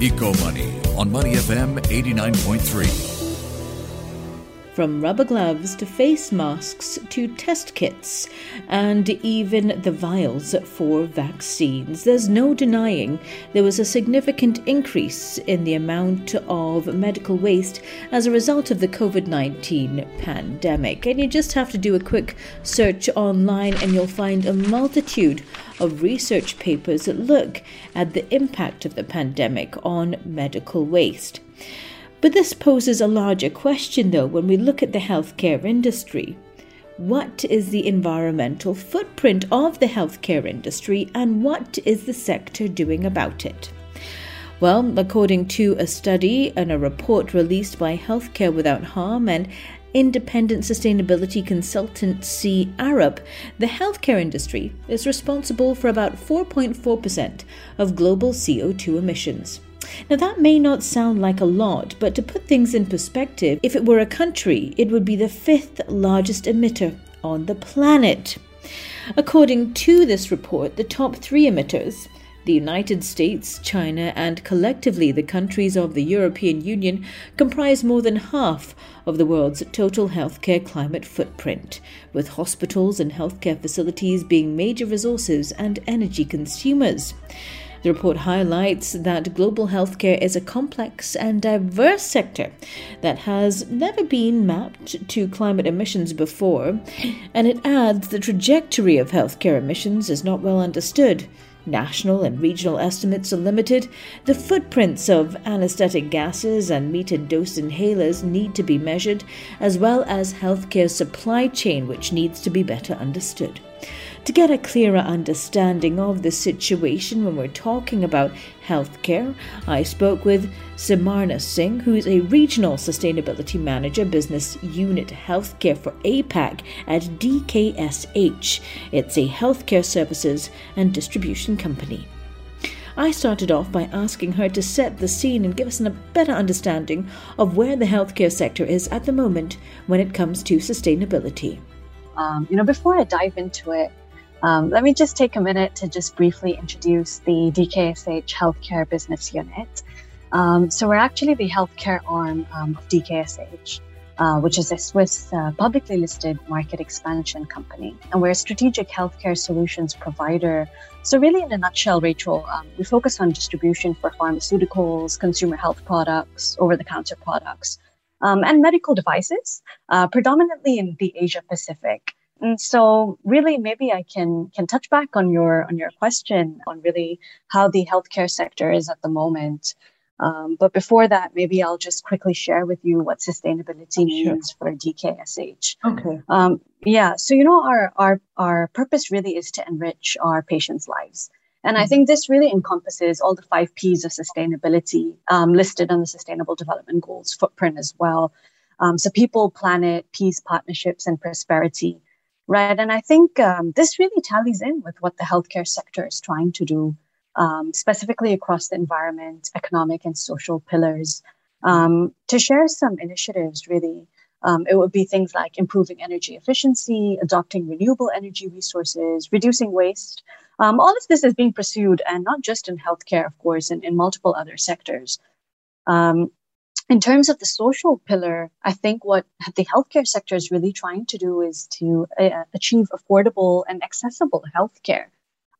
Eco Money on Money FM 89.3. From rubber gloves to face masks to test kits and even the vials for vaccines, there's no denying there was a significant increase in the amount of medical waste as a result of the COVID 19 pandemic. And you just have to do a quick search online and you'll find a multitude of research papers that look at the impact of the pandemic on medical waste. But this poses a larger question, though, when we look at the healthcare industry. What is the environmental footprint of the healthcare industry and what is the sector doing about it? Well, according to a study and a report released by Healthcare Without Harm and independent sustainability consultancy Arup, the healthcare industry is responsible for about 4.4% of global CO2 emissions. Now, that may not sound like a lot, but to put things in perspective, if it were a country, it would be the fifth largest emitter on the planet. According to this report, the top three emitters the United States, China, and collectively the countries of the European Union comprise more than half of the world's total healthcare climate footprint, with hospitals and healthcare facilities being major resources and energy consumers. The report highlights that global healthcare is a complex and diverse sector that has never been mapped to climate emissions before, and it adds the trajectory of healthcare emissions is not well understood. National and regional estimates are limited. The footprints of anesthetic gases and metered dose inhalers need to be measured, as well as healthcare supply chain, which needs to be better understood to get a clearer understanding of the situation when we're talking about healthcare, I spoke with Simarna Singh, who is a regional sustainability manager, business unit healthcare for APAC at DKSH. It's a healthcare services and distribution company. I started off by asking her to set the scene and give us a better understanding of where the healthcare sector is at the moment when it comes to sustainability. Um, you know, before I dive into it, um, let me just take a minute to just briefly introduce the DKSH Healthcare Business Unit. Um, so, we're actually the healthcare arm um, of DKSH, uh, which is a Swiss uh, publicly listed market expansion company. And we're a strategic healthcare solutions provider. So, really, in a nutshell, Rachel, um, we focus on distribution for pharmaceuticals, consumer health products, over the counter products, um, and medical devices, uh, predominantly in the Asia Pacific. And so really maybe I can can touch back on your on your question on really how the healthcare sector is at the moment. Um, but before that, maybe I'll just quickly share with you what sustainability means for DKSH. Okay. Um, yeah. So you know, our our our purpose really is to enrich our patients' lives, and mm-hmm. I think this really encompasses all the five P's of sustainability um, listed on the Sustainable Development Goals footprint as well. Um, so people, planet, peace, partnerships, and prosperity right? And I think um, this really tallies in with what the healthcare sector is trying to do, um, specifically across the environment, economic, and social pillars. Um, to share some initiatives, really, um, it would be things like improving energy efficiency, adopting renewable energy resources, reducing waste. Um, all of this is being pursued, and not just in healthcare, of course, and in multiple other sectors. Um, in terms of the social pillar, I think what the healthcare sector is really trying to do is to uh, achieve affordable and accessible healthcare.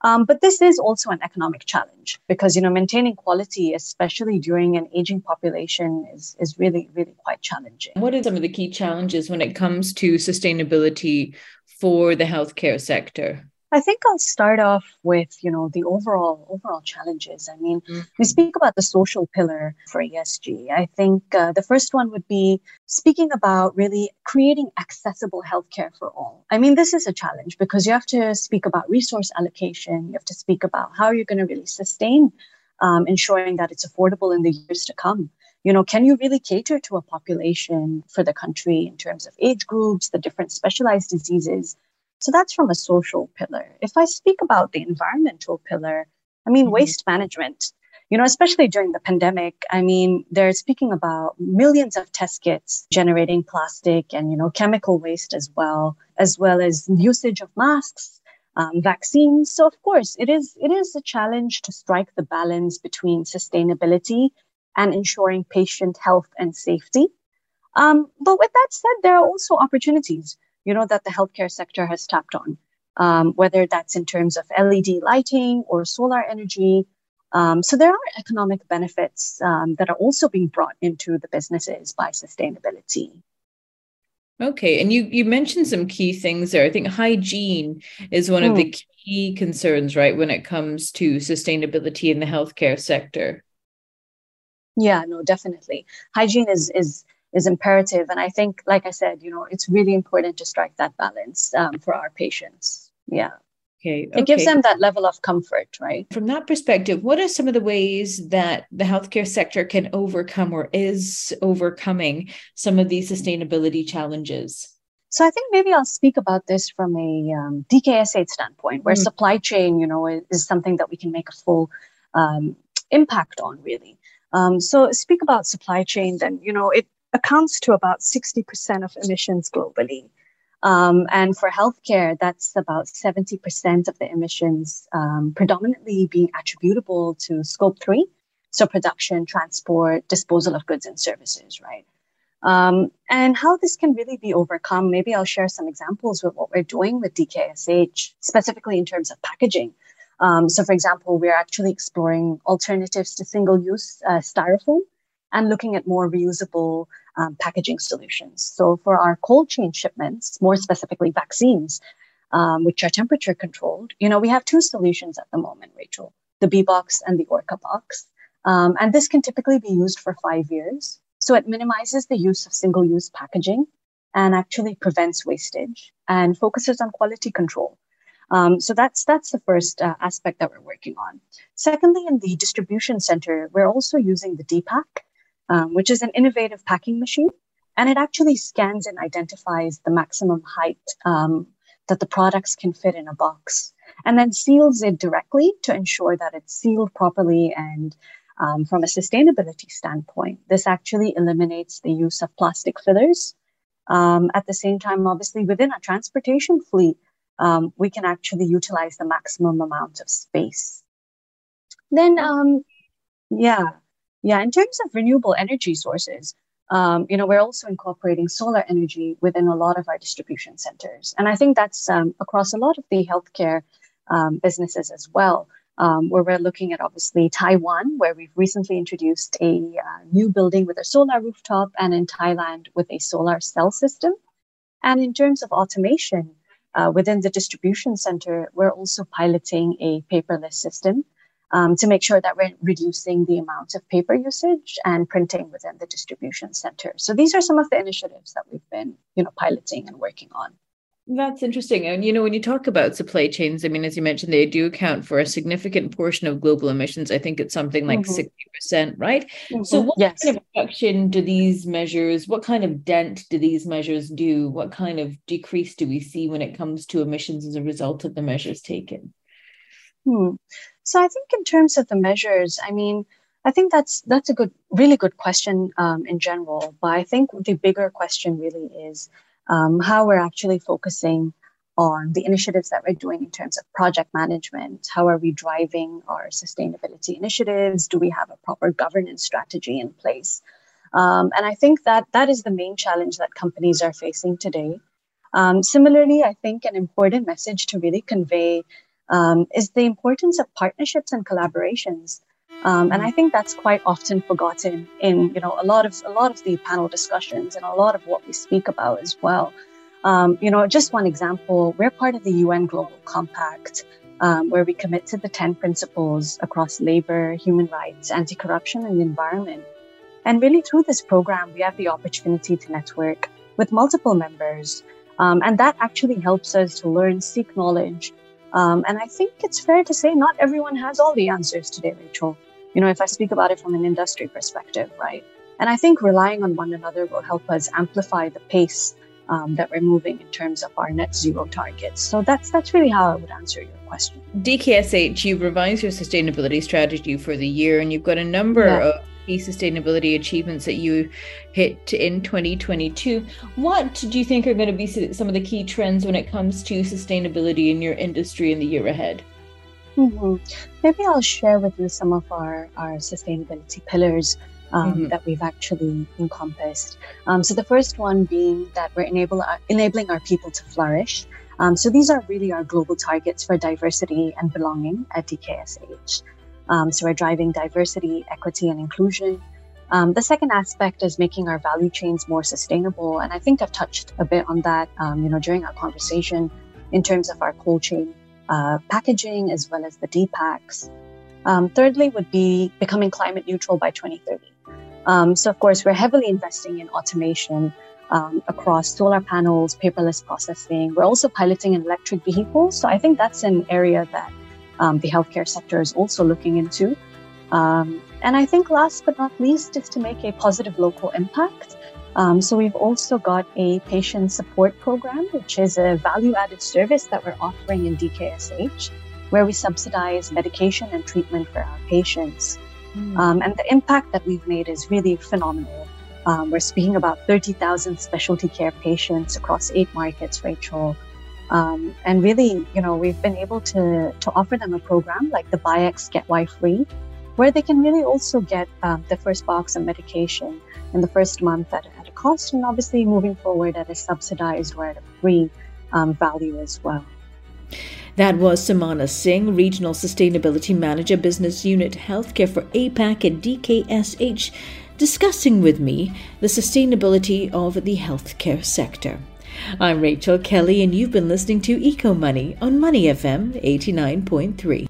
Um, but this is also an economic challenge because you know maintaining quality, especially during an aging population, is is really really quite challenging. What are some of the key challenges when it comes to sustainability for the healthcare sector? I think I'll start off with, you know, the overall overall challenges. I mean, mm-hmm. we speak about the social pillar for ESG. I think uh, the first one would be speaking about really creating accessible healthcare for all. I mean, this is a challenge because you have to speak about resource allocation. You have to speak about how are you're going to really sustain um, ensuring that it's affordable in the years to come. You know, can you really cater to a population for the country in terms of age groups, the different specialized diseases? So that's from a social pillar. If I speak about the environmental pillar, I mean, mm-hmm. waste management, you know, especially during the pandemic, I mean, they're speaking about millions of test kits generating plastic and, you know, chemical waste as well, as well as usage of masks, um, vaccines. So of course, it is it is a challenge to strike the balance between sustainability and ensuring patient health and safety. Um, but with that said, there are also opportunities, you know, that the healthcare sector has tapped on, um, whether that's in terms of LED lighting or solar energy. Um, so there are economic benefits um, that are also being brought into the businesses by sustainability. Okay, and you you mentioned some key things there. I think hygiene is one mm. of the hmm. key concerns, right, when it comes to sustainability in the healthcare sector. Yeah, no, definitely. Hygiene is is is imperative, and I think, like I said, you know, it's really important to strike that balance um, for our patients. Yeah. Okay, okay. It gives them that level of comfort, right? From that perspective, what are some of the ways that the healthcare sector can overcome or is overcoming some of these sustainability challenges? So I think maybe I'll speak about this from a um, DKSH standpoint, where mm. supply chain, you know, is, is, something that we can make a full um, impact on, really. Um, so speak about supply chain, then you know it accounts to about sixty percent of emissions globally. Um, and for healthcare, that's about 70% of the emissions, um, predominantly being attributable to scope three. So production, transport, disposal of goods and services, right? Um, and how this can really be overcome, maybe I'll share some examples with what we're doing with DKSH, specifically in terms of packaging. Um, so, for example, we're actually exploring alternatives to single use uh, styrofoam and looking at more reusable um, packaging solutions. So for our cold chain shipments, more specifically vaccines, um, which are temperature controlled, you know, we have two solutions at the moment, Rachel, the B box and the Orca box. Um, and this can typically be used for five years. So it minimizes the use of single use packaging and actually prevents wastage and focuses on quality control. Um, so that's that's the first uh, aspect that we're working on. Secondly, in the distribution center, we're also using the DPAC, um, which is an innovative packing machine. And it actually scans and identifies the maximum height um, that the products can fit in a box and then seals it directly to ensure that it's sealed properly. And um, from a sustainability standpoint, this actually eliminates the use of plastic fillers. Um, at the same time, obviously, within a transportation fleet, um, we can actually utilize the maximum amount of space. Then, um, yeah, yeah, in terms of renewable energy sources, um, you know, we're also incorporating solar energy within a lot of our distribution centers. And I think that's um, across a lot of the healthcare um, businesses as well, um, where we're looking at obviously Taiwan, where we've recently introduced a uh, new building with a solar rooftop, and in Thailand with a solar cell system. And in terms of automation, uh, within the distribution center, we're also piloting a paperless system um, to make sure that we're reducing the amount of paper usage and printing within the distribution center. So these are some of the initiatives that we've been, you know, piloting and working on. That's interesting. And you know, when you talk about supply chains, I mean, as you mentioned, they do account for a significant portion of global emissions. I think it's something like mm-hmm. 60 mm-hmm. percent, right? Mm-hmm. So, what yes. kind of reduction do these measures? What kind of dent do these measures do? What kind of decrease do we see when it comes to emissions as a result of the measures taken? Hmm. So I think in terms of the measures, I mean, I think that's that's a good, really good question um, in general. But I think the bigger question really is um, how we're actually focusing on the initiatives that we're doing in terms of project management. How are we driving our sustainability initiatives? Do we have a proper governance strategy in place? Um, and I think that that is the main challenge that companies are facing today. Um, similarly, I think an important message to really convey um, is the importance of partnerships and collaborations. Um, and I think that's quite often forgotten in you know a lot of a lot of the panel discussions and a lot of what we speak about as well. Um, you know, just one example: we're part of the UN Global Compact, um, where we commit to the ten principles across labor, human rights, anti-corruption, and the environment. And really, through this program, we have the opportunity to network with multiple members, um, and that actually helps us to learn, seek knowledge, um, and I think it's fair to say not everyone has all the answers today, Rachel. You know, if I speak about it from an industry perspective, right? And I think relying on one another will help us amplify the pace um, that we're moving in terms of our net zero targets. So that's that's really how I would answer your question. DKSH, you've revised your sustainability strategy for the year, and you've got a number yeah. of key sustainability achievements that you hit in 2022. What do you think are going to be some of the key trends when it comes to sustainability in your industry in the year ahead? Mm-hmm. Maybe I'll share with you some of our, our sustainability pillars um, mm-hmm. that we've actually encompassed. Um, so the first one being that we're enable, uh, enabling our people to flourish. Um, so these are really our global targets for diversity and belonging at DKSH. Um, so we're driving diversity, equity, and inclusion. Um, the second aspect is making our value chains more sustainable, and I think I've touched a bit on that, um, you know, during our conversation in terms of our cold chain uh, packaging as well as the DPACs. Um, thirdly, would be becoming climate neutral by 2030. Um, so, of course, we're heavily investing in automation um, across solar panels, paperless processing. We're also piloting an electric vehicles. So, I think that's an area that um, the healthcare sector is also looking into. Um, and I think last but not least is to make a positive local impact. Um, so we've also got a patient support program, which is a value added service that we're offering in DKSH, where we subsidize medication and treatment for our patients. Mm. Um, and the impact that we've made is really phenomenal. Um, we're speaking about 30,000 specialty care patients across eight markets, Rachel. Um, and really, you know, we've been able to, to offer them a program like the Buy X Get Y Free, where they can really also get um, the first box of medication in the first month at, at, a cost, and obviously moving forward at a subsidized or at a free um, value as well. That was Simarna Singh, Regional Sustainability Manager, Business Unit Healthcare for APAC and DKSH, discussing with me the sustainability of the healthcare sector. I'm Rachel Kelly, and you've been listening to Eco Money on Money FM 89.3.